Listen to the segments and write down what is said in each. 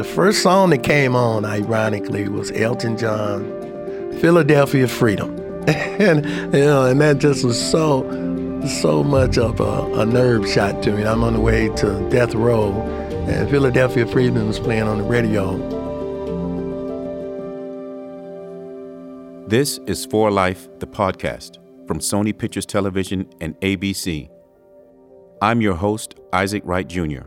The first song that came on, ironically, was Elton John, Philadelphia Freedom. and you know, and that just was so so much of a, a nerve shot to me. I'm on the way to death row, and Philadelphia Freedom was playing on the radio. This is For Life, the podcast from Sony Pictures Television and ABC. I'm your host, Isaac Wright Jr.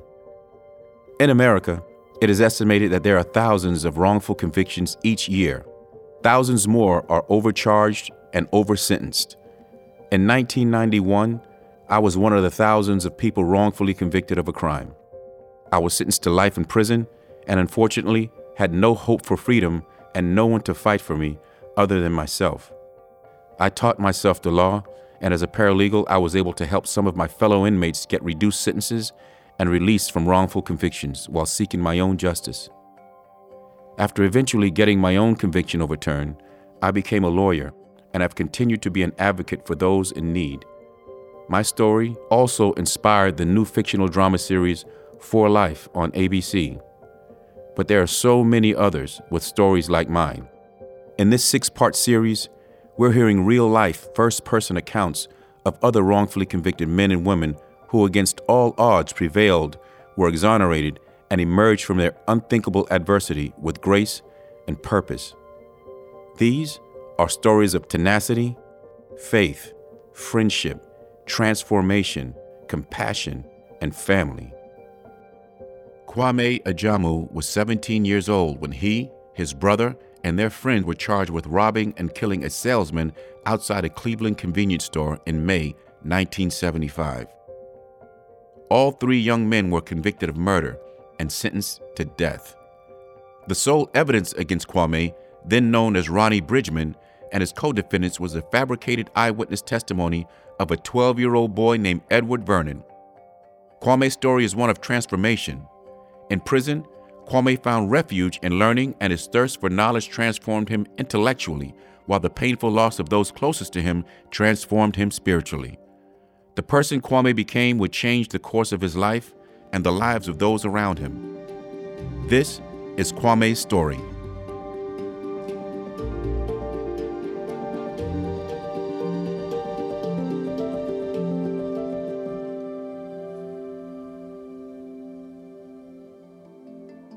In America, it is estimated that there are thousands of wrongful convictions each year. Thousands more are overcharged and oversentenced. In 1991, I was one of the thousands of people wrongfully convicted of a crime. I was sentenced to life in prison and unfortunately had no hope for freedom and no one to fight for me other than myself. I taught myself the law, and as a paralegal, I was able to help some of my fellow inmates get reduced sentences and released from wrongful convictions while seeking my own justice. After eventually getting my own conviction overturned, I became a lawyer and have continued to be an advocate for those in need. My story also inspired the new fictional drama series For Life on ABC. But there are so many others with stories like mine. In this six part series, we're hearing real life, first person accounts of other wrongfully convicted men and women who, against all odds, prevailed, were exonerated, and emerged from their unthinkable adversity with grace and purpose. These are stories of tenacity, faith, friendship, transformation, compassion, and family. Kwame Ajamu was 17 years old when he, his brother, and their friend were charged with robbing and killing a salesman outside a Cleveland convenience store in May 1975. All three young men were convicted of murder and sentenced to death. The sole evidence against Kwame, then known as Ronnie Bridgeman, and his co defendants was a fabricated eyewitness testimony of a 12 year old boy named Edward Vernon. Kwame's story is one of transformation. In prison, Kwame found refuge in learning, and his thirst for knowledge transformed him intellectually, while the painful loss of those closest to him transformed him spiritually. The person Kwame became would change the course of his life and the lives of those around him. This is Kwame's story.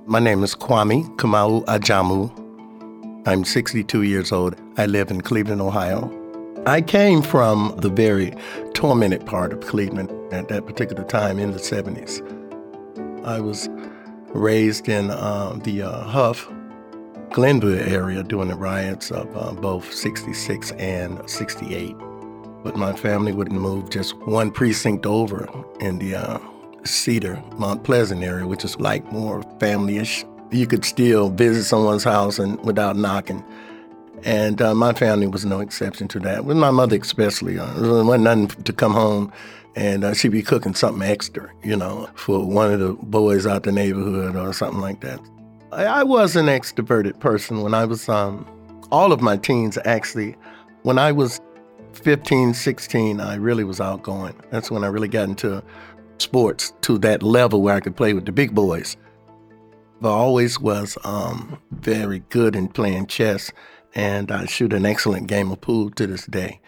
My name is Kwame Kamau Ajamu. I'm 62 years old. I live in Cleveland, Ohio. I came from the very tormented part of Cleveland at that particular time in the 70s. I was raised in uh, the uh, Hough, Glenville area during the riots of uh, both 66 and 68. But my family wouldn't move just one precinct over in the uh, Cedar, Mount Pleasant area, which is like more family-ish. You could still visit someone's house and without knocking. And uh, my family was no exception to that. With my mother especially, uh, there wasn't nothing to come home and uh, she'd be cooking something extra, you know, for one of the boys out the neighborhood or something like that. I, I was an extroverted person when I was, um, all of my teens actually. When I was 15, 16, I really was outgoing. That's when I really got into sports to that level where I could play with the big boys. I always was um, very good in playing chess, and I shoot an excellent game of pool to this day.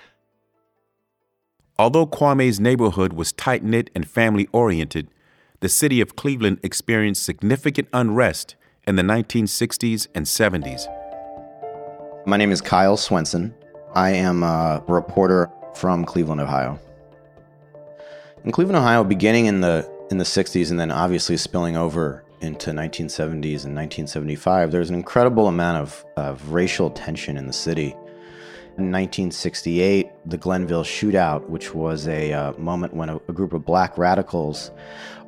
Although Kwame's neighborhood was tight knit and family oriented, the city of Cleveland experienced significant unrest in the 1960s and 70s. My name is Kyle Swenson. I am a reporter from Cleveland, Ohio. In Cleveland, Ohio, beginning in the in the 60s and then obviously spilling over into 1970s and 1975, there's an incredible amount of, of racial tension in the city. In 1968, the Glenville shootout, which was a uh, moment when a, a, group of black radicals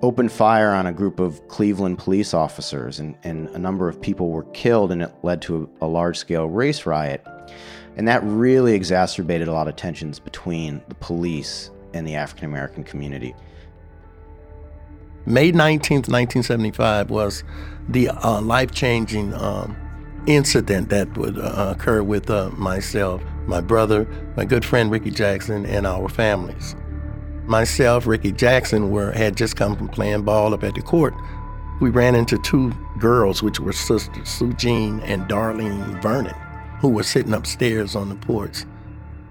opened fire on a group of Cleveland police officers, and, and a number of people were killed, and it led to a, a large scale race riot. And that really exacerbated a lot of tensions between the police and the African American community. May 19th, 1975 was the uh, life changing um, incident that would uh, occur with uh, myself, my brother, my good friend Ricky Jackson, and our families. Myself, Ricky Jackson, were had just come from playing ball up at the court we ran into two girls, which were sisters, Sue Jean and Darlene Vernon, who were sitting upstairs on the porch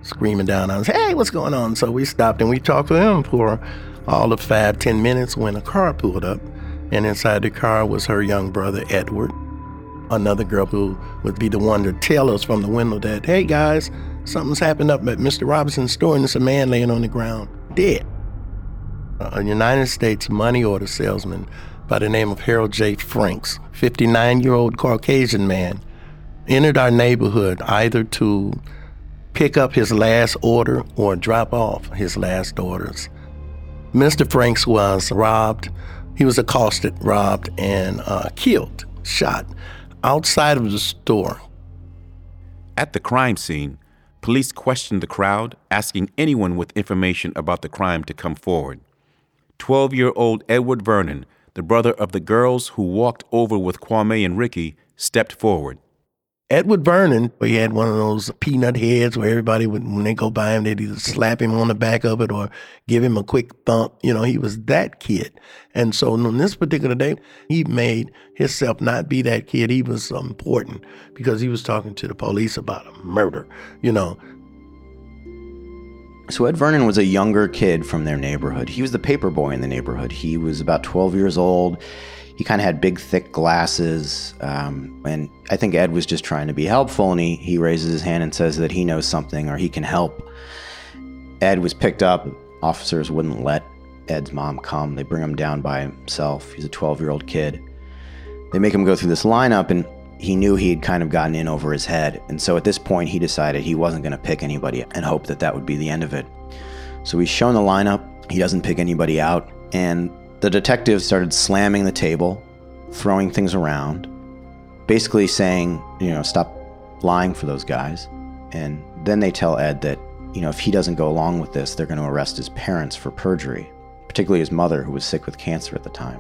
screaming down on us, hey, what's going on? So we stopped and we talked to them for all of five, ten minutes when a car pulled up. And inside the car was her young brother, Edward, another girl who would be the one to tell us from the window that, hey guys, something's happened up at Mr. Robinson's store and there's a man laying on the ground, dead. A United States money order salesman by the name of Harold J. Franks, 59 year old Caucasian man, entered our neighborhood either to pick up his last order or drop off his last orders. Mr. Franks was robbed. He was accosted, robbed, and uh, killed, shot outside of the store. At the crime scene, police questioned the crowd, asking anyone with information about the crime to come forward. 12 year old Edward Vernon, the brother of the girls who walked over with Kwame and Ricky, stepped forward. Edward Vernon, he had one of those peanut heads where everybody would, when they go by him, they'd either slap him on the back of it or give him a quick thump. You know, he was that kid. And so on this particular day, he made himself not be that kid. He was important because he was talking to the police about a murder, you know. So Ed Vernon was a younger kid from their neighborhood. He was the paper boy in the neighborhood. He was about 12 years old he kind of had big, thick glasses. Um, and I think Ed was just trying to be helpful. And he, he raises his hand and says that he knows something or he can help. Ed was picked up. Officers wouldn't let Ed's mom come. They bring him down by himself. He's a 12 year old kid. They make him go through this lineup, and he knew he had kind of gotten in over his head. And so at this point, he decided he wasn't going to pick anybody and hope that that would be the end of it. So he's shown the lineup. He doesn't pick anybody out. And the detective started slamming the table, throwing things around, basically saying, you know, stop lying for those guys. And then they tell Ed that, you know, if he doesn't go along with this, they're going to arrest his parents for perjury, particularly his mother, who was sick with cancer at the time.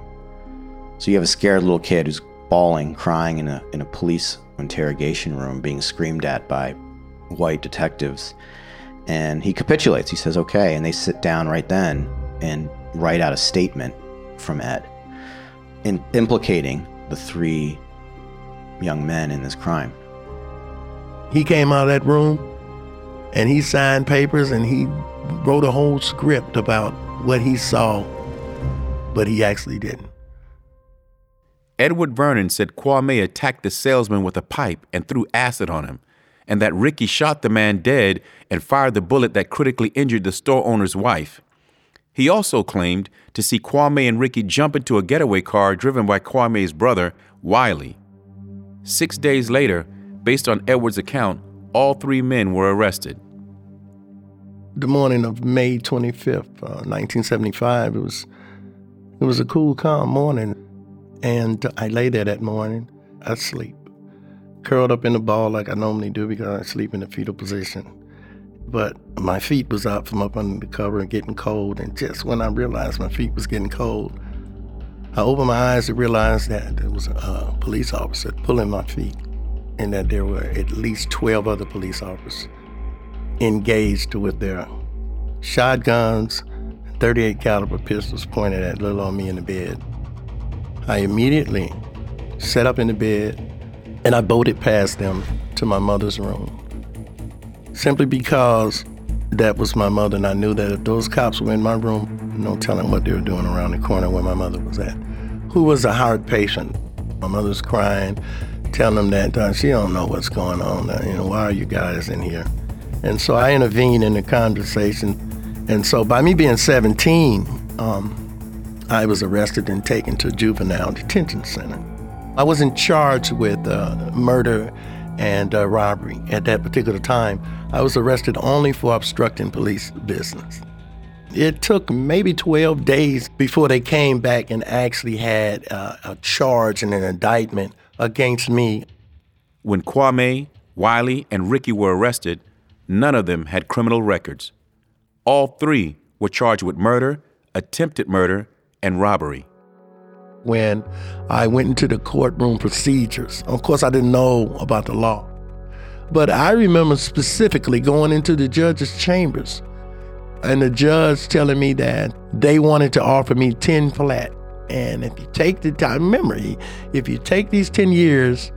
So you have a scared little kid who's bawling, crying in a, in a police interrogation room, being screamed at by white detectives. And he capitulates. He says, okay. And they sit down right then and write out a statement from Ed, in implicating the three young men in this crime. He came out of that room and he signed papers and he wrote a whole script about what he saw, but he actually didn't. Edward Vernon said Kwame attacked the salesman with a pipe and threw acid on him, and that Ricky shot the man dead and fired the bullet that critically injured the store owner's wife. He also claimed to see Kwame and Ricky jump into a getaway car driven by Kwame's brother, Wiley. Six days later, based on Edward's account, all three men were arrested. The morning of May 25th, uh, 1975, it was, it was a cool, calm morning. And I lay there that morning, asleep, curled up in a ball like I normally do because I sleep in the fetal position but my feet was out from up under the cover and getting cold. And just when I realized my feet was getting cold, I opened my eyes to realize that there was a police officer pulling my feet and that there were at least 12 other police officers engaged with their shotguns, 38 caliber pistols pointed at little on me in the bed. I immediately sat up in the bed and I bolted past them to my mother's room simply because that was my mother, and I knew that if those cops were in my room, no telling what they were doing around the corner where my mother was at. Who was a hard patient? My mother's crying, telling them that uh, she don't know what's going on. You know, why are you guys in here? And so I intervened in the conversation. And so by me being 17, um, I was arrested and taken to a juvenile detention center. I wasn't charged with uh, murder and uh, robbery at that particular time. I was arrested only for obstructing police business. It took maybe 12 days before they came back and actually had uh, a charge and an indictment against me. When Kwame, Wiley, and Ricky were arrested, none of them had criminal records. All three were charged with murder, attempted murder, and robbery when I went into the courtroom procedures. Of course, I didn't know about the law. But I remember specifically going into the judge's chambers and the judge telling me that they wanted to offer me 10 flat And if you take the time, remember, if you take these 10 years,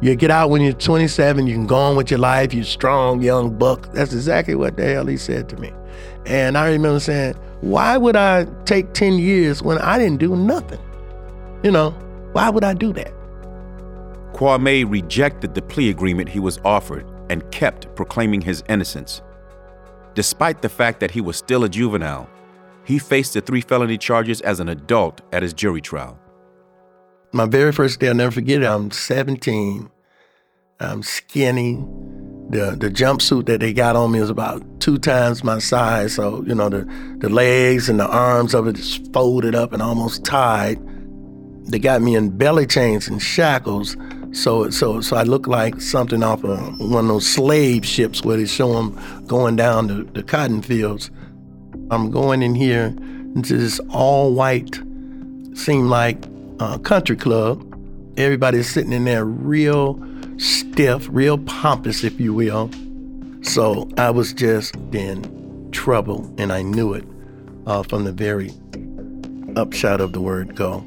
you get out when you're 27, you can go on with your life, you're strong, young buck. That's exactly what the hell he said to me. And I remember saying, why would I take 10 years when I didn't do nothing? You know, why would I do that? Kwame rejected the plea agreement he was offered and kept proclaiming his innocence. Despite the fact that he was still a juvenile, he faced the three felony charges as an adult at his jury trial. My very first day, I'll never forget it. I'm 17. I'm skinny. The the jumpsuit that they got on me was about two times my size. So, you know, the, the legs and the arms of it is folded up and almost tied. They got me in belly chains and shackles. So so so I look like something off of one of those slave ships where they show them going down the, the cotton fields. I'm going in here into this all white, seem like uh, country club. Everybody's sitting in there real stiff, real pompous, if you will. So I was just in trouble, and I knew it uh, from the very upshot of the word go.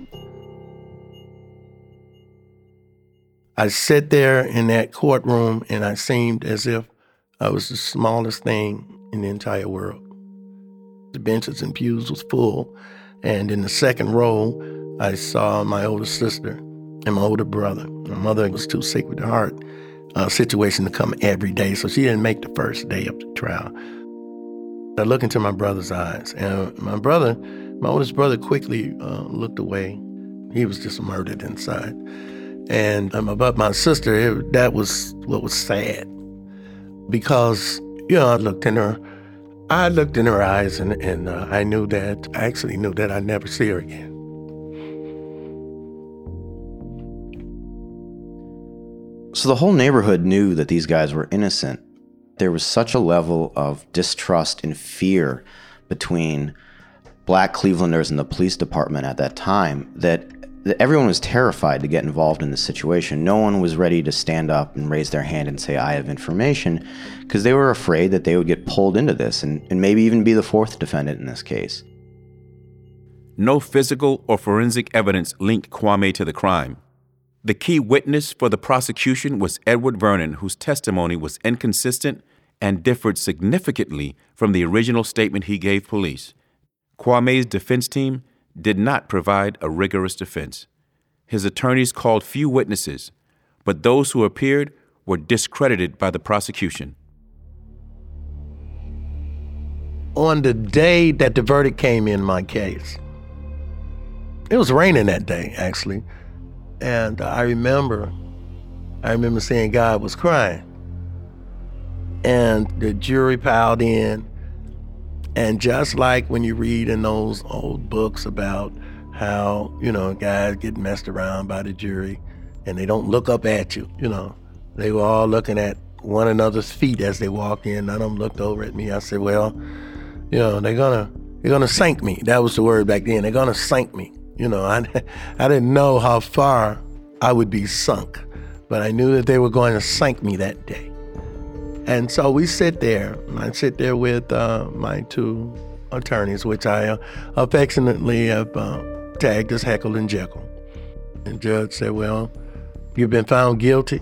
I sat there in that courtroom, and I seemed as if I was the smallest thing in the entire world. The benches and pews was full, and in the second row, I saw my older sister and my older brother. My mother was too sick with the heart uh, situation to come every day, so she didn't make the first day of the trial. I looked into my brother's eyes, and my brother, my oldest brother, quickly uh, looked away. He was just murdered inside. And um, about my sister, it, that was what was sad, because you know I looked in her, I looked in her eyes, and, and uh, I knew that I actually knew that I'd never see her again. So the whole neighborhood knew that these guys were innocent. There was such a level of distrust and fear between black Clevelanders and the police department at that time that, that everyone was terrified to get involved in the situation. No one was ready to stand up and raise their hand and say, I have information, because they were afraid that they would get pulled into this and, and maybe even be the fourth defendant in this case. No physical or forensic evidence linked Kwame to the crime. The key witness for the prosecution was Edward Vernon, whose testimony was inconsistent and differed significantly from the original statement he gave police. Kwame's defense team did not provide a rigorous defense. His attorneys called few witnesses, but those who appeared were discredited by the prosecution. On the day that the verdict came in my case, it was raining that day, actually. And I remember, I remember seeing God was crying. And the jury piled in. And just like when you read in those old books about how, you know, guys get messed around by the jury and they don't look up at you, you know, they were all looking at one another's feet as they walked in. None of them looked over at me. I said, well, you know, they're gonna they're gonna sink me. That was the word back then. They're gonna sink me. You know, I, I didn't know how far I would be sunk, but I knew that they were going to sink me that day. And so we sit there, I sit there with uh, my two attorneys, which I uh, affectionately have uh, tagged as Heckle and Jekyll. And judge said, well, you've been found guilty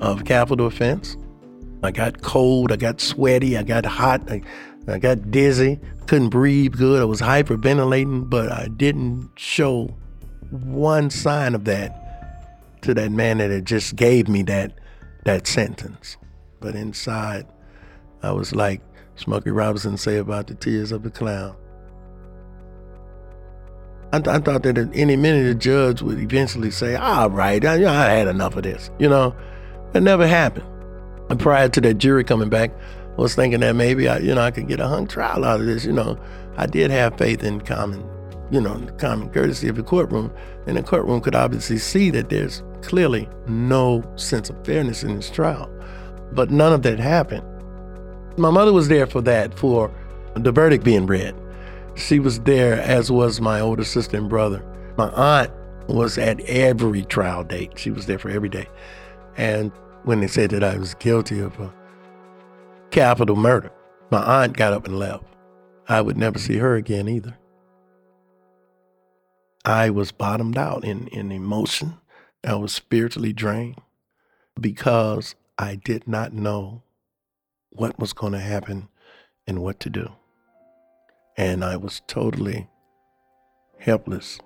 of capital offense. I got cold, I got sweaty, I got hot, I, I got dizzy, couldn't breathe good. I was hyperventilating, but I didn't show one sign of that to that man that had just gave me that that sentence. But inside, I was like Smokey Robinson say about the tears of the clown. I, th- I thought that at any minute the judge would eventually say, "All right, I, I had enough of this," you know. It never happened. And prior to that jury coming back, I was thinking that maybe I, you know, I could get a hung trial out of this. You know, I did have faith in common, you know, the common courtesy of the courtroom, and the courtroom could obviously see that there's clearly no sense of fairness in this trial. But none of that happened. My mother was there for that, for the verdict being read. She was there, as was my older sister and brother. My aunt was at every trial date. She was there for every day. And when they said that I was guilty of a capital murder. My aunt got up and left. I would never see her again either. I was bottomed out in, in emotion. I was spiritually drained because I did not know what was going to happen and what to do. And I was totally helpless.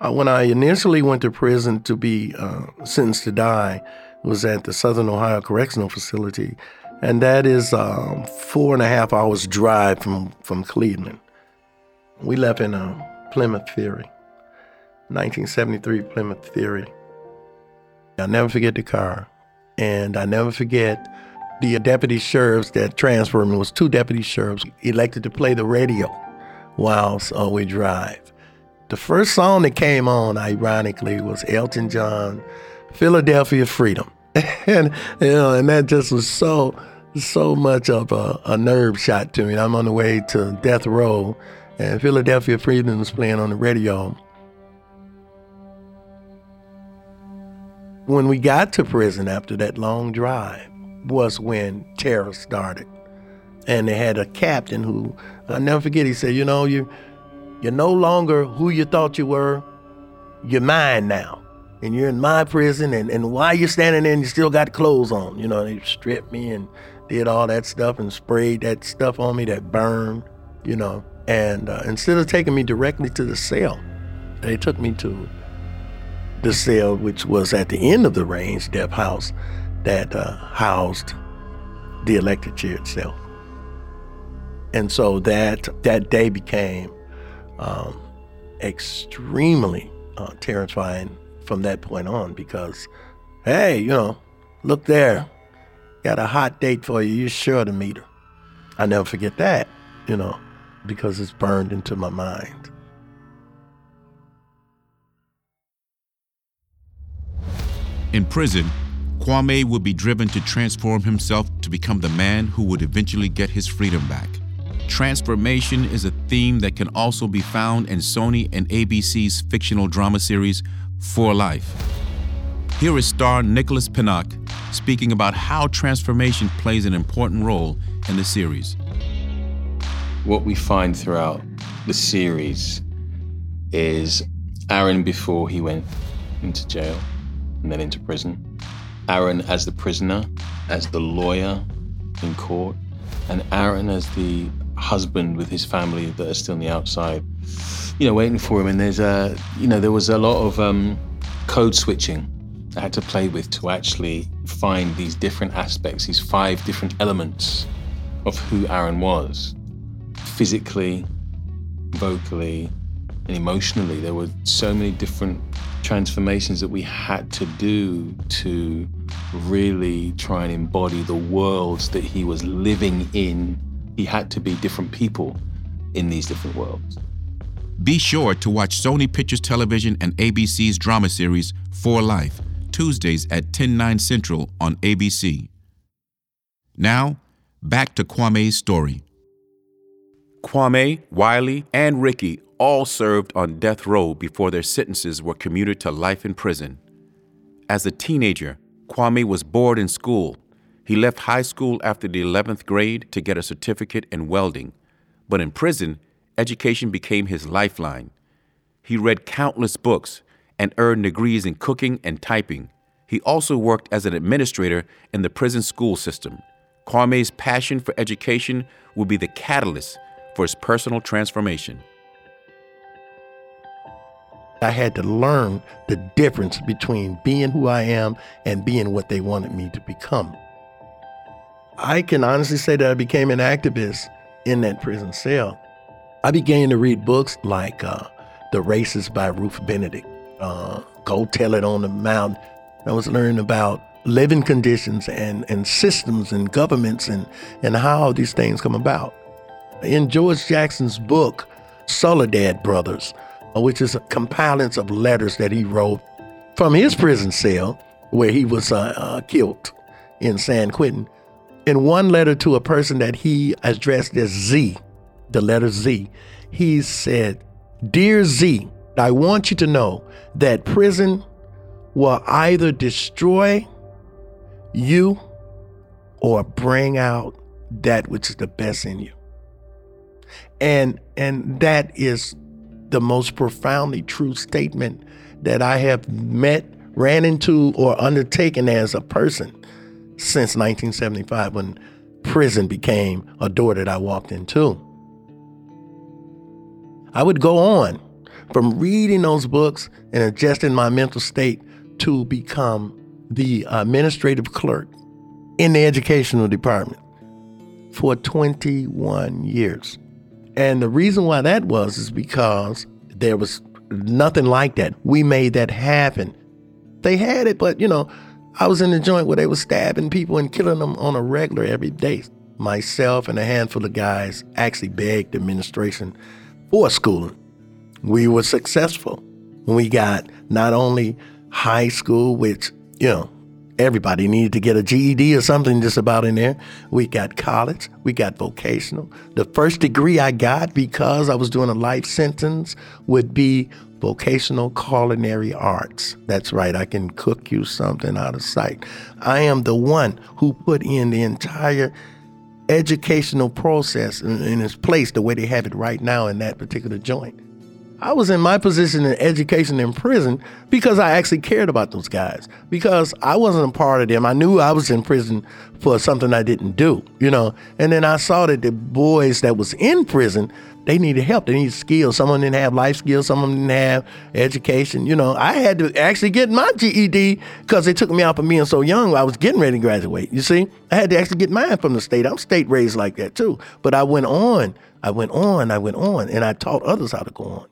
Uh, when I initially went to prison to be uh, sentenced to die, was at the Southern Ohio Correctional Facility, and that is um, four and a half hours drive from, from Cleveland. We left in a Plymouth Fury, 1973 Plymouth Fury. I'll never forget the car, and I never forget the deputy sheriffs that transferred me. Was two deputy sheriffs elected to play the radio whilst uh, we drive. The first song that came on, ironically, was Elton John, Philadelphia Freedom. and you know, and that just was so so much of a, a nerve shot to me. I'm on the way to death row, and Philadelphia Freedom was playing on the radio. When we got to prison after that long drive, was when terror started, and they had a captain who I'll never forget. He said, "You know, you you're no longer who you thought you were. You're mine now." and you're in my prison, and, and while you're standing there and you still got clothes on, you know, they stripped me and did all that stuff and sprayed that stuff on me that burned, you know. And uh, instead of taking me directly to the cell, they took me to the cell, which was at the end of the range death house that uh, housed the electric chair itself. And so that that day became um, extremely uh, terrifying from that point on because, hey, you know, look there, got a hot date for you. You're sure to meet her. I never forget that, you know, because it's burned into my mind. In prison, Kwame would be driven to transform himself to become the man who would eventually get his freedom back. Transformation is a theme that can also be found in Sony and ABC's fictional drama series for life. Here is star Nicholas Pinnock speaking about how transformation plays an important role in the series. What we find throughout the series is Aaron before he went into jail then into prison, Aaron as the prisoner, as the lawyer in court, and Aaron as the husband with his family that are still on the outside you know, waiting for him. And there's a, you know, there was a lot of um, code switching I had to play with to actually find these different aspects, these five different elements of who Aaron was physically, vocally, and emotionally. There were so many different transformations that we had to do to really try and embody the worlds that he was living in. He had to be different people in these different worlds. Be sure to watch Sony Pictures Television and ABC's drama series For Life, Tuesdays at 10, 9 Central on ABC. Now, back to Kwame's story. Kwame, Wiley, and Ricky all served on death row before their sentences were commuted to life in prison. As a teenager, Kwame was bored in school. He left high school after the 11th grade to get a certificate in welding. But in prison, education became his lifeline. He read countless books and earned degrees in cooking and typing. He also worked as an administrator in the prison school system. Kwame's passion for education would be the catalyst for his personal transformation. I had to learn the difference between being who I am and being what they wanted me to become. I can honestly say that I became an activist in that prison cell. I began to read books like uh, The Races by Ruth Benedict, uh, Go Tell It on the Mountain. I was learning about living conditions and, and systems and governments and, and how these things come about. In George Jackson's book, Soledad Brothers, which is a compilance of letters that he wrote from his prison cell where he was uh, uh, killed in San Quentin, in one letter to a person that he addressed as Z, the letter Z, he said, Dear Z, I want you to know that prison will either destroy you or bring out that which is the best in you. And and that is the most profoundly true statement that I have met, ran into, or undertaken as a person since 1975 when prison became a door that I walked into. I would go on from reading those books and adjusting my mental state to become the administrative clerk in the educational department for 21 years. And the reason why that was is because there was nothing like that. We made that happen. They had it, but you know, I was in the joint where they were stabbing people and killing them on a regular every day. Myself and a handful of guys actually begged the administration for schooling. We were successful. We got not only high school, which, you know, everybody needed to get a GED or something just about in there. We got college, we got vocational. The first degree I got because I was doing a life sentence would be vocational culinary arts. That's right, I can cook you something out of sight. I am the one who put in the entire educational process in, in its place the way they have it right now in that particular joint. I was in my position in education in prison because I actually cared about those guys. Because I wasn't a part of them. I knew I was in prison for something I didn't do, you know. And then I saw that the boys that was in prison, they needed help. They needed skills. Some of them didn't have life skills. Some of them didn't have education. You know, I had to actually get my GED because they took me out for being so young. I was getting ready to graduate. You see, I had to actually get mine from the state. I'm state raised like that too. But I went on. I went on. I went on, and I taught others how to go on.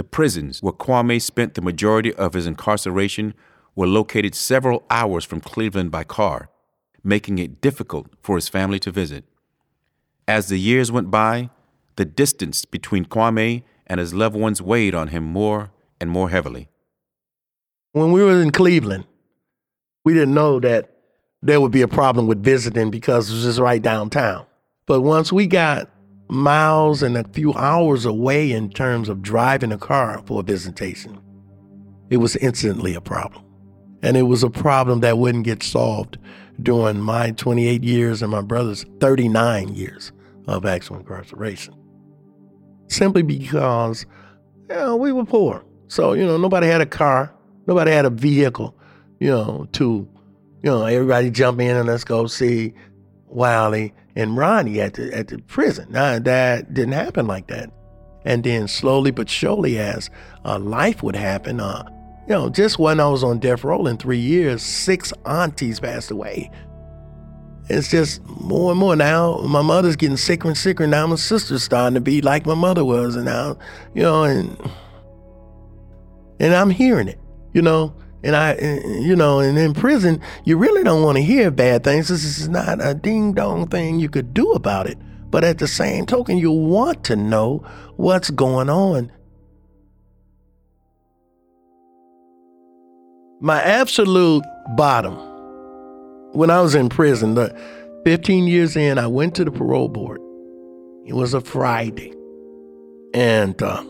The prisons where Kwame spent the majority of his incarceration were located several hours from Cleveland by car, making it difficult for his family to visit. As the years went by, the distance between Kwame and his loved ones weighed on him more and more heavily. When we were in Cleveland, we didn't know that there would be a problem with visiting because it was just right downtown. But once we got miles and a few hours away in terms of driving a car for a visitation. It was instantly a problem. And it was a problem that wouldn't get solved during my 28 years and my brother's 39 years of actual incarceration. Simply because, you know, we were poor. So, you know, nobody had a car, nobody had a vehicle, you know, to, you know, everybody jump in and let's go see Wiley and Ronnie at the at the prison. Now that didn't happen like that. And then slowly but surely, as uh, life would happen, uh, you know, just when I was on death row in three years, six aunties passed away. It's just more and more now. My mother's getting sicker and sicker. Now my sister's starting to be like my mother was, and now, you know, and and I'm hearing it, you know. And I, you know, and in prison, you really don't want to hear bad things. This is not a ding dong thing you could do about it. But at the same token, you want to know what's going on. My absolute bottom, when I was in prison, the 15 years in, I went to the parole board. It was a Friday. And, uh,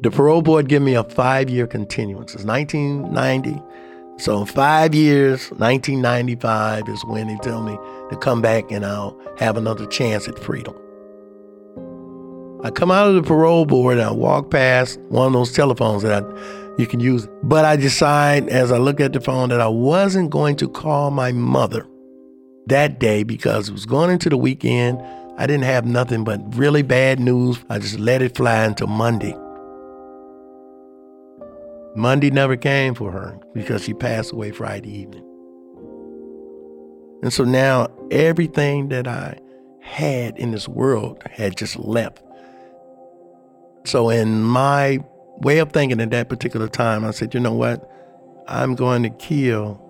the parole board gave me a five year continuance. It's 1990. So, in five years, 1995 is when they tell me to come back and I'll have another chance at freedom. I come out of the parole board and I walk past one of those telephones that I, you can use. But I decide as I look at the phone that I wasn't going to call my mother that day because it was going into the weekend. I didn't have nothing but really bad news. I just let it fly until Monday. Monday never came for her because she passed away Friday evening. And so now everything that I had in this world had just left. So, in my way of thinking at that particular time, I said, you know what? I'm going to kill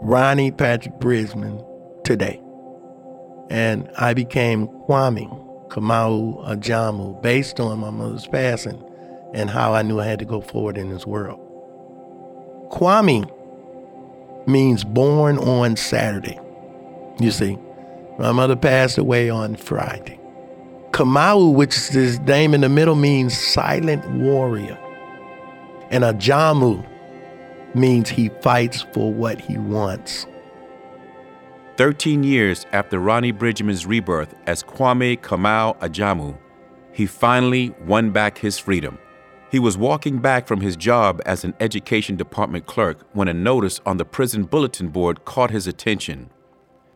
Ronnie Patrick Bridgeman today. And I became Kwame Kamau Ajamu based on my mother's passing and how I knew I had to go forward in this world. Kwame means born on Saturday. You see, my mother passed away on Friday. Kamau, which is his name in the middle, means silent warrior. And Ajamu means he fights for what he wants. 13 years after Ronnie Bridgeman's rebirth as Kwame Kamau Ajamu, he finally won back his freedom. He was walking back from his job as an education department clerk when a notice on the prison bulletin board caught his attention.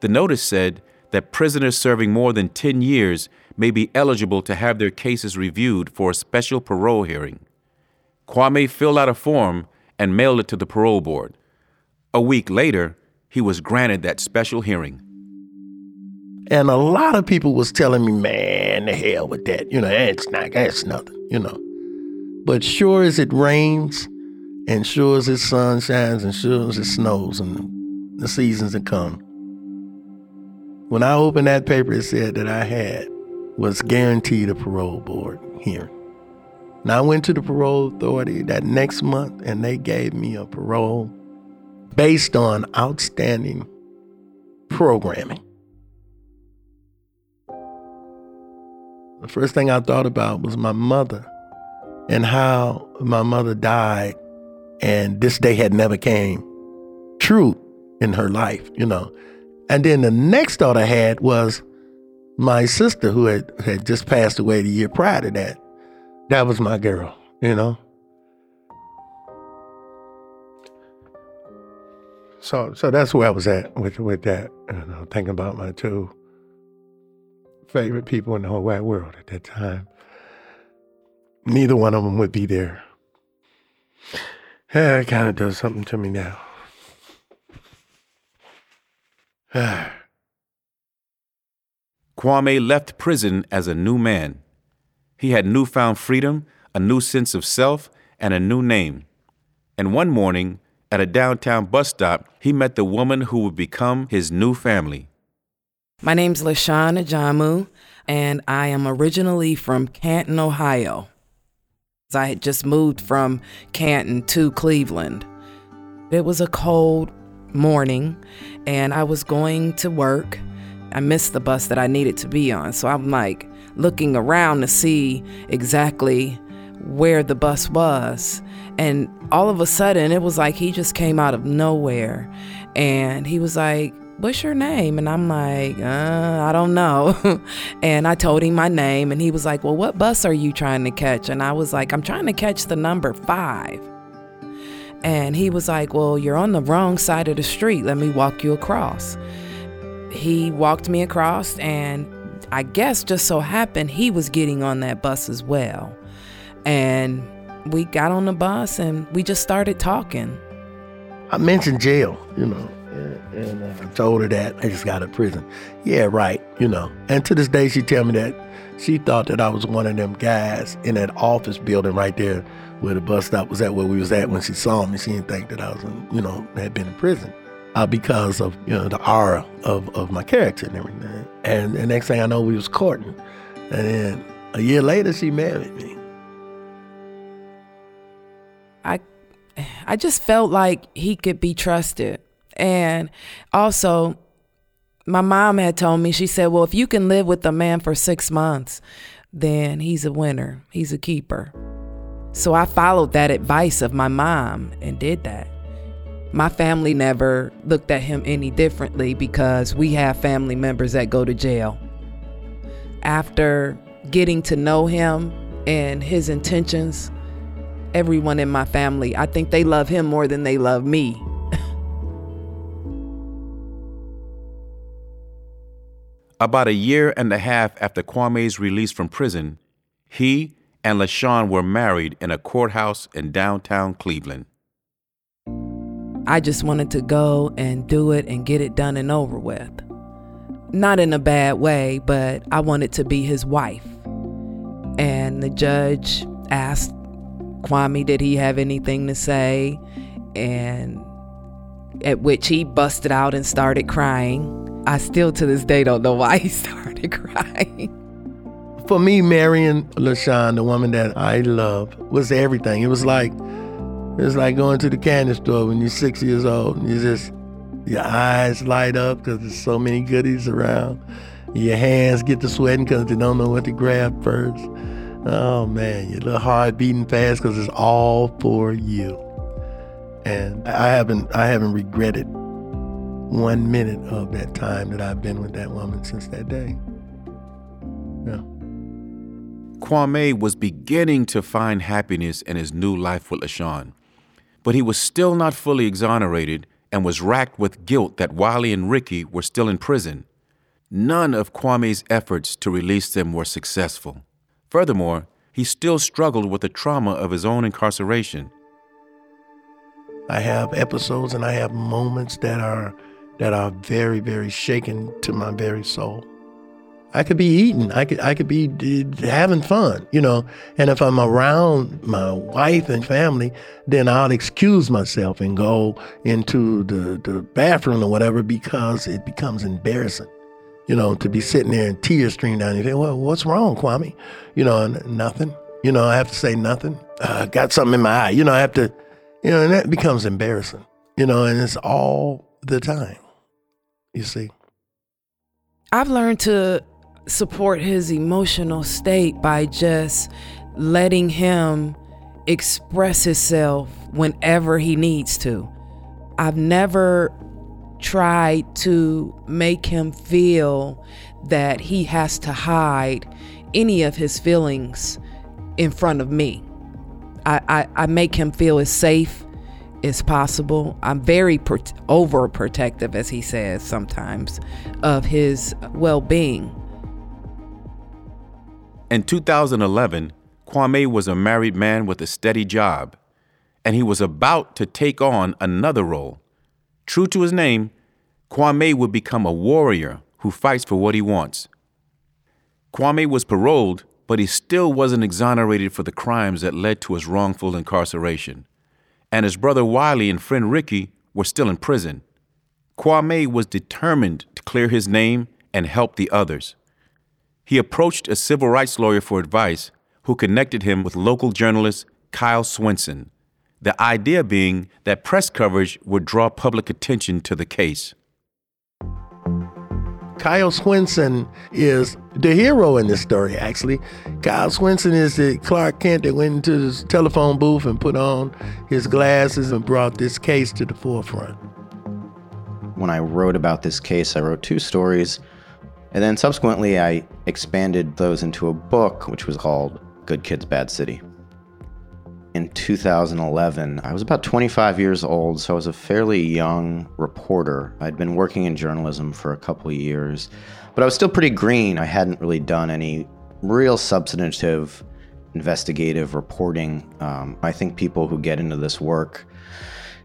The notice said that prisoners serving more than 10 years may be eligible to have their cases reviewed for a special parole hearing. Kwame filled out a form and mailed it to the parole board. A week later, he was granted that special hearing. And a lot of people was telling me, man, the hell with that. You know, that's not, that's nothing, you know. But sure as it rains, and sure as the sun shines, and sure as it snows, and the seasons that come, when I opened that paper, it said that I had was guaranteed a parole board hearing. Now I went to the parole authority that next month, and they gave me a parole based on outstanding programming. The first thing I thought about was my mother and how my mother died and this day had never came true in her life, you know. And then the next thought I had was my sister who had, had just passed away the year prior to that. That was my girl, you know. So so that's where I was at with with that, you know, thinking about my two favorite people in the whole wide world at that time. Neither one of them would be there. Yeah, it kind of does something to me now. Kwame left prison as a new man. He had newfound freedom, a new sense of self, and a new name. And one morning, at a downtown bus stop, he met the woman who would become his new family. My name's LaShawn Ajamu, and I am originally from Canton, Ohio. I had just moved from Canton to Cleveland. It was a cold morning, and I was going to work. I missed the bus that I needed to be on, so I'm like looking around to see exactly where the bus was. And all of a sudden, it was like he just came out of nowhere. And he was like, what's your name? And I'm like, uh, I don't know. and I told him my name, and he was like, well, what bus are you trying to catch? And I was like, I'm trying to catch the number five. And he was like, well, you're on the wrong side of the street. Let me walk you across. He walked me across, and I guess just so happened he was getting on that bus as well. And we got on the bus and we just started talking. I mentioned jail, you know, and, uh, I told her that I just got out of prison. Yeah, right, you know. And to this day, she tell me that she thought that I was one of them guys in that office building right there where the bus stop was at, where we was at when she saw me. She didn't think that I was, in, you know, had been in prison. Uh, because of you know the aura of, of my character and everything. And the next thing I know, we was courting. And then a year later, she married me. I I just felt like he could be trusted. And also, my mom had told me, she said, Well, if you can live with a man for six months, then he's a winner, he's a keeper. So I followed that advice of my mom and did that. My family never looked at him any differently because we have family members that go to jail. After getting to know him and his intentions, everyone in my family, I think they love him more than they love me. About a year and a half after Kwame's release from prison, he and LaShawn were married in a courthouse in downtown Cleveland. I just wanted to go and do it and get it done and over with. Not in a bad way, but I wanted to be his wife. And the judge asked Kwame, did he have anything to say? And at which he busted out and started crying. I still to this day don't know why he started crying. For me, marrying LaShawn, the woman that I love, was everything. It was like it was like going to the candy store when you're six years old and you just your eyes light up because there's so many goodies around. Your hands get to sweating because they don't know what to grab first. Oh man, your little heart beating fast because it's all for you. And I haven't I haven't regretted one minute of that time that I've been with that woman since that day. Yeah. Kwame was beginning to find happiness in his new life with LaShawn, but he was still not fully exonerated and was racked with guilt that Wiley and Ricky were still in prison. None of Kwame's efforts to release them were successful. Furthermore, he still struggled with the trauma of his own incarceration. I have episodes and I have moments that are that are very, very shaken to my very soul. I could be eating. I could I could be having fun, you know. And if I'm around my wife and family, then I'll excuse myself and go into the, the bathroom or whatever because it becomes embarrassing you know, to be sitting there and tears stream down your face. Well, what's wrong, Kwame? You know, nothing. You know, I have to say nothing. I uh, got something in my eye. You know, I have to, you know, and that becomes embarrassing. You know, and it's all the time. You see. I've learned to support his emotional state by just letting him express himself whenever he needs to. I've never tried to make him feel that he has to hide any of his feelings in front of me. I, I, I make him feel as safe as possible. I'm very pro- overprotective, as he says sometimes, of his well being. In 2011, Kwame was a married man with a steady job, and he was about to take on another role True to his name, Kwame would become a warrior who fights for what he wants. Kwame was paroled, but he still wasn't exonerated for the crimes that led to his wrongful incarceration. And his brother Wiley and friend Ricky were still in prison. Kwame was determined to clear his name and help the others. He approached a civil rights lawyer for advice who connected him with local journalist Kyle Swenson the idea being that press coverage would draw public attention to the case. Kyle Swenson is the hero in this story, actually. Kyle Swenson is the Clark Kent that went into his telephone booth and put on his glasses and brought this case to the forefront. When I wrote about this case, I wrote two stories. And then subsequently, I expanded those into a book, which was called Good Kids, Bad City in 2011. I was about 25 years old, so I was a fairly young reporter. I'd been working in journalism for a couple of years, but I was still pretty green. I hadn't really done any real substantive investigative reporting. Um, I think people who get into this work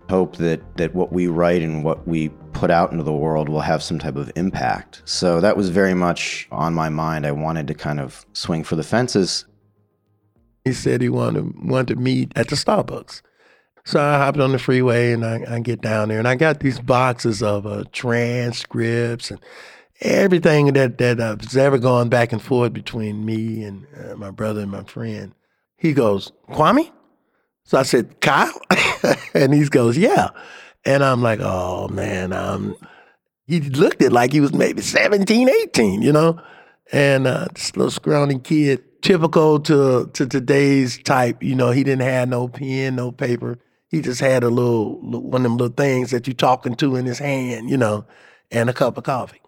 hope that that what we write and what we put out into the world will have some type of impact. So that was very much on my mind. I wanted to kind of swing for the fences he said he wanted wanted to meet at the Starbucks. So I hopped on the freeway and I, I get down there and I got these boxes of uh, transcripts and everything that that has ever gone back and forth between me and uh, my brother and my friend. He goes, Kwame? So I said, Kyle? and he goes, yeah. And I'm like, oh man, um, he looked it like he was maybe 17, 18, you know? And uh, this little scrawny kid typical to to today's type. You know, he didn't have no pen, no paper. He just had a little one of them little things that you're talking to in his hand, you know, and a cup of coffee.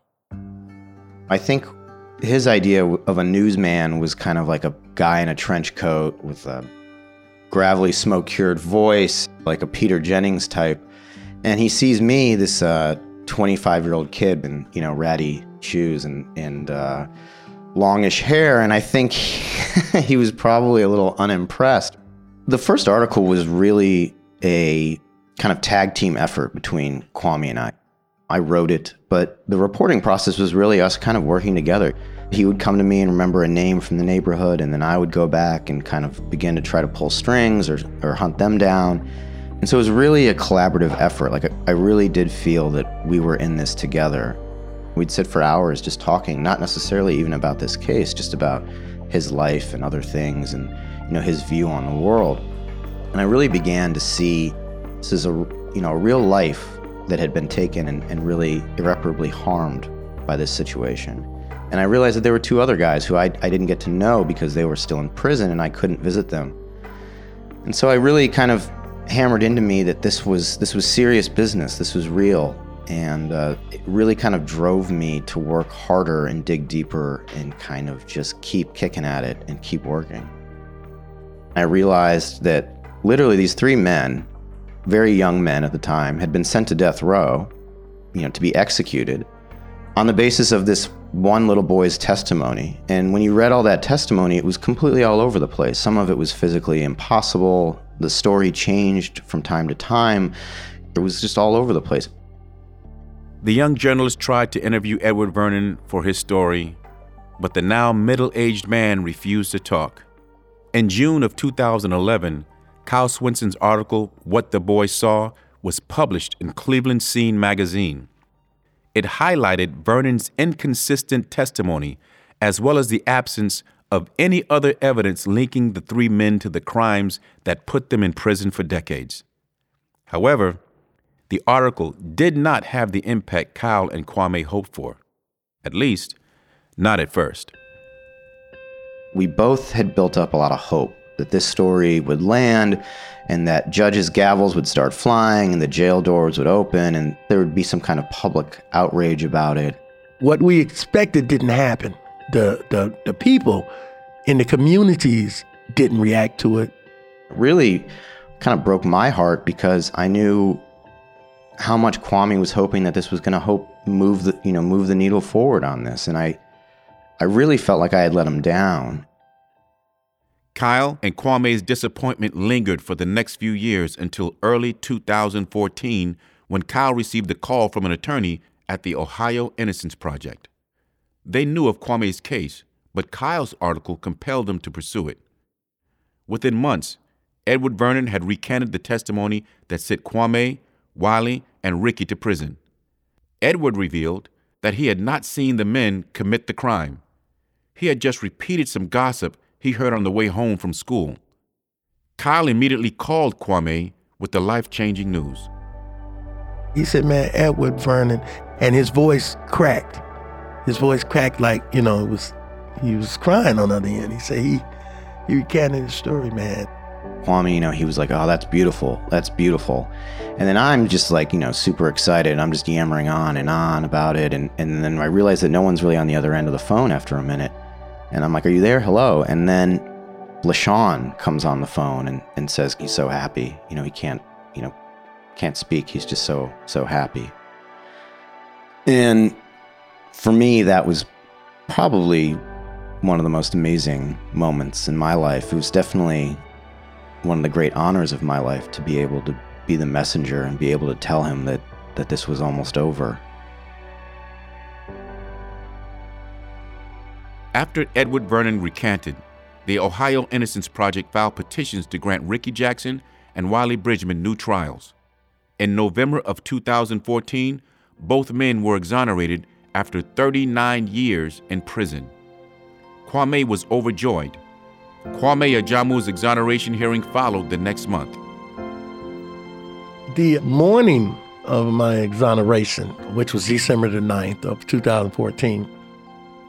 I think his idea of a newsman was kind of like a guy in a trench coat with a gravelly, smoke cured voice, like a Peter Jennings type. And he sees me, this 25 uh, year old kid, in you know ratty shoes and and uh, longish hair, and I think he was probably a little unimpressed. The first article was really a kind of tag team effort between Kwame and I. I wrote it, but the reporting process was really us kind of working together. He would come to me and remember a name from the neighborhood, and then I would go back and kind of begin to try to pull strings or, or hunt them down. And so it was really a collaborative effort. Like, I really did feel that we were in this together. We'd sit for hours just talking, not necessarily even about this case, just about his life and other things and you know his view on the world. And I really began to see this is a you know a real life that had been taken and, and really irreparably harmed by this situation. And I realized that there were two other guys who I, I didn't get to know because they were still in prison and I couldn't visit them. And so I really kind of hammered into me that this was this was serious business. This was real And uh, it really kind of drove me to work harder and dig deeper and kind of just keep kicking at it and keep working. I realized that literally these three men, very young men at the time, had been sent to death row, you know, to be executed on the basis of this one little boy's testimony. And when you read all that testimony, it was completely all over the place. Some of it was physically impossible. The story changed from time to time. It was just all over the place. The young journalist tried to interview Edward Vernon for his story, but the now middle aged man refused to talk. In June of 2011, Kyle Swenson's article, What the Boy Saw, was published in Cleveland Scene magazine. It highlighted Vernon's inconsistent testimony as well as the absence of any other evidence linking the three men to the crimes that put them in prison for decades. However, the article did not have the impact Kyle and Kwame hoped for. At least, not at first. We both had built up a lot of hope that this story would land and that judges' gavels would start flying and the jail doors would open and there would be some kind of public outrage about it. What we expected didn't happen. The, the, the people in the communities didn't react to it. Really kind of broke my heart because I knew how much Kwame was hoping that this was going to hope move the you know move the needle forward on this, and I I really felt like I had let him down. Kyle and Kwame's disappointment lingered for the next few years until early 2014 when Kyle received a call from an attorney at the Ohio Innocence Project. They knew of Kwame's case, but Kyle's article compelled them to pursue it. Within months, Edward Vernon had recanted the testimony that said Kwame, Wiley, and Ricky to prison. Edward revealed that he had not seen the men commit the crime. He had just repeated some gossip he heard on the way home from school. Kyle immediately called Kwame with the life changing news. He said, Man, Edward Vernon, and his voice cracked. His voice cracked like, you know, it was he was crying on the other end. He said he he recanted his story, man. Kwame, you know, he was like, "Oh, that's beautiful. That's beautiful." And then I'm just like, you know, super excited. I'm just yammering on and on about it, and and then I realize that no one's really on the other end of the phone after a minute, and I'm like, "Are you there? Hello?" And then LaShawn comes on the phone and and says he's so happy. You know, he can't, you know, can't speak. He's just so so happy. And for me, that was probably one of the most amazing moments in my life. It was definitely one of the great honors of my life to be able to be the messenger and be able to tell him that, that this was almost over. After Edward Vernon recanted, the Ohio Innocence Project filed petitions to grant Ricky Jackson and Wiley Bridgeman new trials. In November of 2014, both men were exonerated after 39 years in prison. Kwame was overjoyed. Kwame Ajamu's exoneration hearing followed the next month. The morning of my exoneration, which was December the 9th of 2014,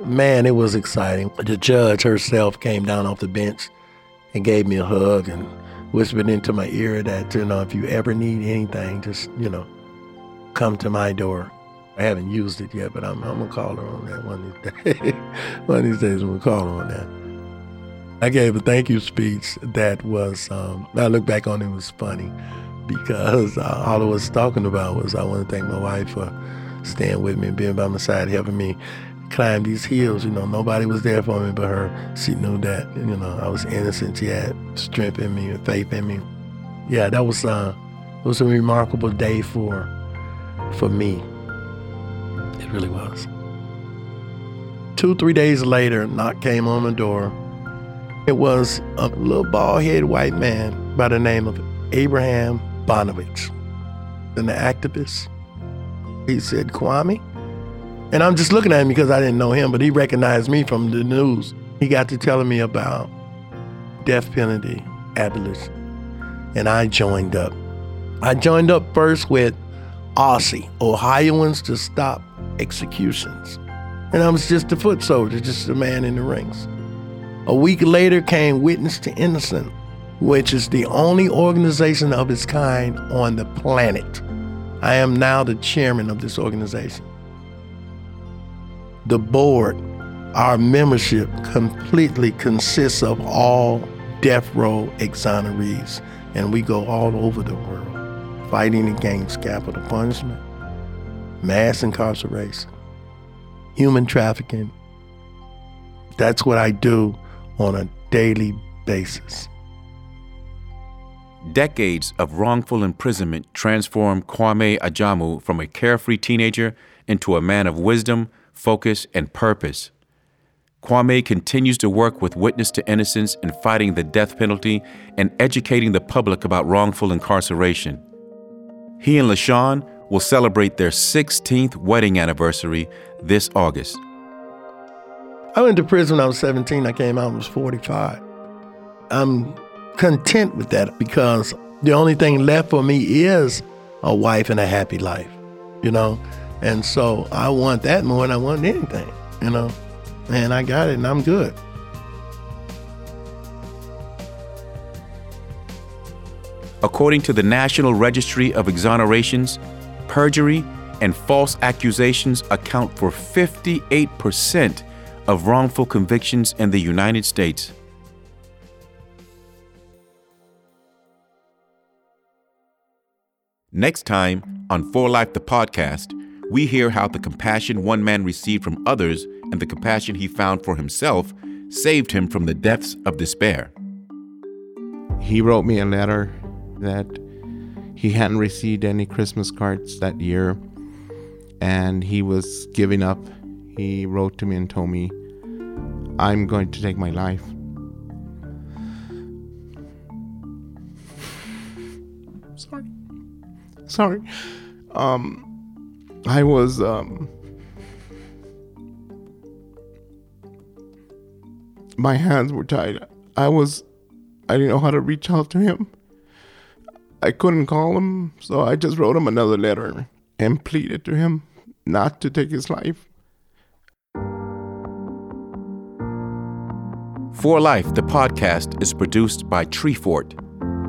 man, it was exciting. The judge herself came down off the bench and gave me a hug and whispered into my ear that, you know, if you ever need anything, just, you know, come to my door. I haven't used it yet, but I'm, I'm gonna call her on that one of these days. one of these days, I'm gonna call her on that. I gave a thank you speech that was, um, I look back on it, was funny because uh, all I was talking about was I want to thank my wife for staying with me and being by my side, helping me climb these hills. You know, nobody was there for me but her. She knew that, you know, I was innocent. She had strength in me and faith in me. Yeah, that was, uh, it was a remarkable day for, for me. It really was. Two, three days later, knock came on the door. It was a little bald headed white man by the name of Abraham Bonowitz, an activist. He said, Kwame. And I'm just looking at him because I didn't know him, but he recognized me from the news. He got to telling me about death penalty abolition. And I joined up. I joined up first with OSSE, Ohioans to Stop Executions. And I was just a foot soldier, just a man in the rings. A week later came Witness to Innocence, which is the only organization of its kind on the planet I am now the chairman of this organization. The board, our membership completely consists of all death row exonerees, and we go all over the world fighting against capital punishment, mass incarceration, human trafficking. That's what I do on a daily basis. Decades of wrongful imprisonment transformed Kwame Ajamu from a carefree teenager into a man of wisdom, focus, and purpose. Kwame continues to work with Witness to Innocence in fighting the death penalty and educating the public about wrongful incarceration. He and LaShawn will celebrate their 16th wedding anniversary this August. I went to prison when I was 17. I came out when I was 45. I'm content with that because the only thing left for me is a wife and a happy life, you know? And so I want that more than I want anything, you know? And I got it and I'm good. According to the National Registry of Exonerations, perjury and false accusations account for 58% of wrongful convictions in the United States. Next time on For Life the podcast, we hear how the compassion one man received from others and the compassion he found for himself saved him from the depths of despair. He wrote me a letter that he hadn't received any Christmas cards that year and he was giving up. He wrote to me and told me, I'm going to take my life. Sorry. Sorry. Um, I was, um, my hands were tied. I was, I didn't know how to reach out to him. I couldn't call him, so I just wrote him another letter and pleaded to him not to take his life. For Life, the podcast, is produced by Treefort.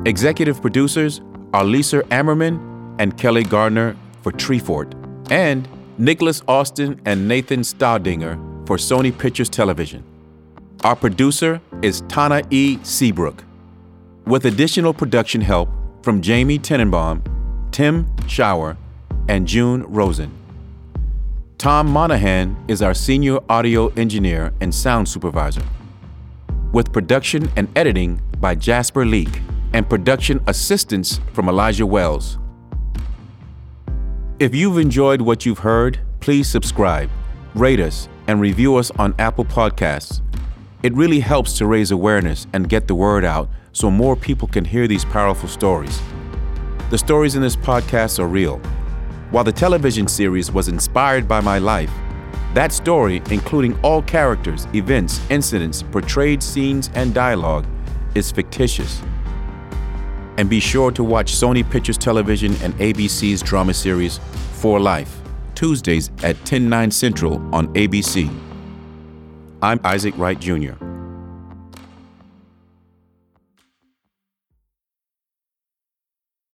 Executive producers are Lisa Ammerman and Kelly Gardner for Treefort, and Nicholas Austin and Nathan Staudinger for Sony Pictures Television. Our producer is Tana E. Seabrook, with additional production help from Jamie Tenenbaum, Tim Shower, and June Rosen. Tom Monahan is our senior audio engineer and sound supervisor, with production and editing by Jasper Leak and production assistance from Elijah Wells. If you've enjoyed what you've heard, please subscribe, rate us, and review us on Apple Podcasts. It really helps to raise awareness and get the word out so more people can hear these powerful stories. The stories in this podcast are real. While the television series was inspired by my life, that story, including all characters, events, incidents, portrayed scenes, and dialogue, is fictitious. And be sure to watch Sony Pictures Television and ABC's drama series For Life, Tuesdays at 10, 9 Central on ABC. I'm Isaac Wright Jr.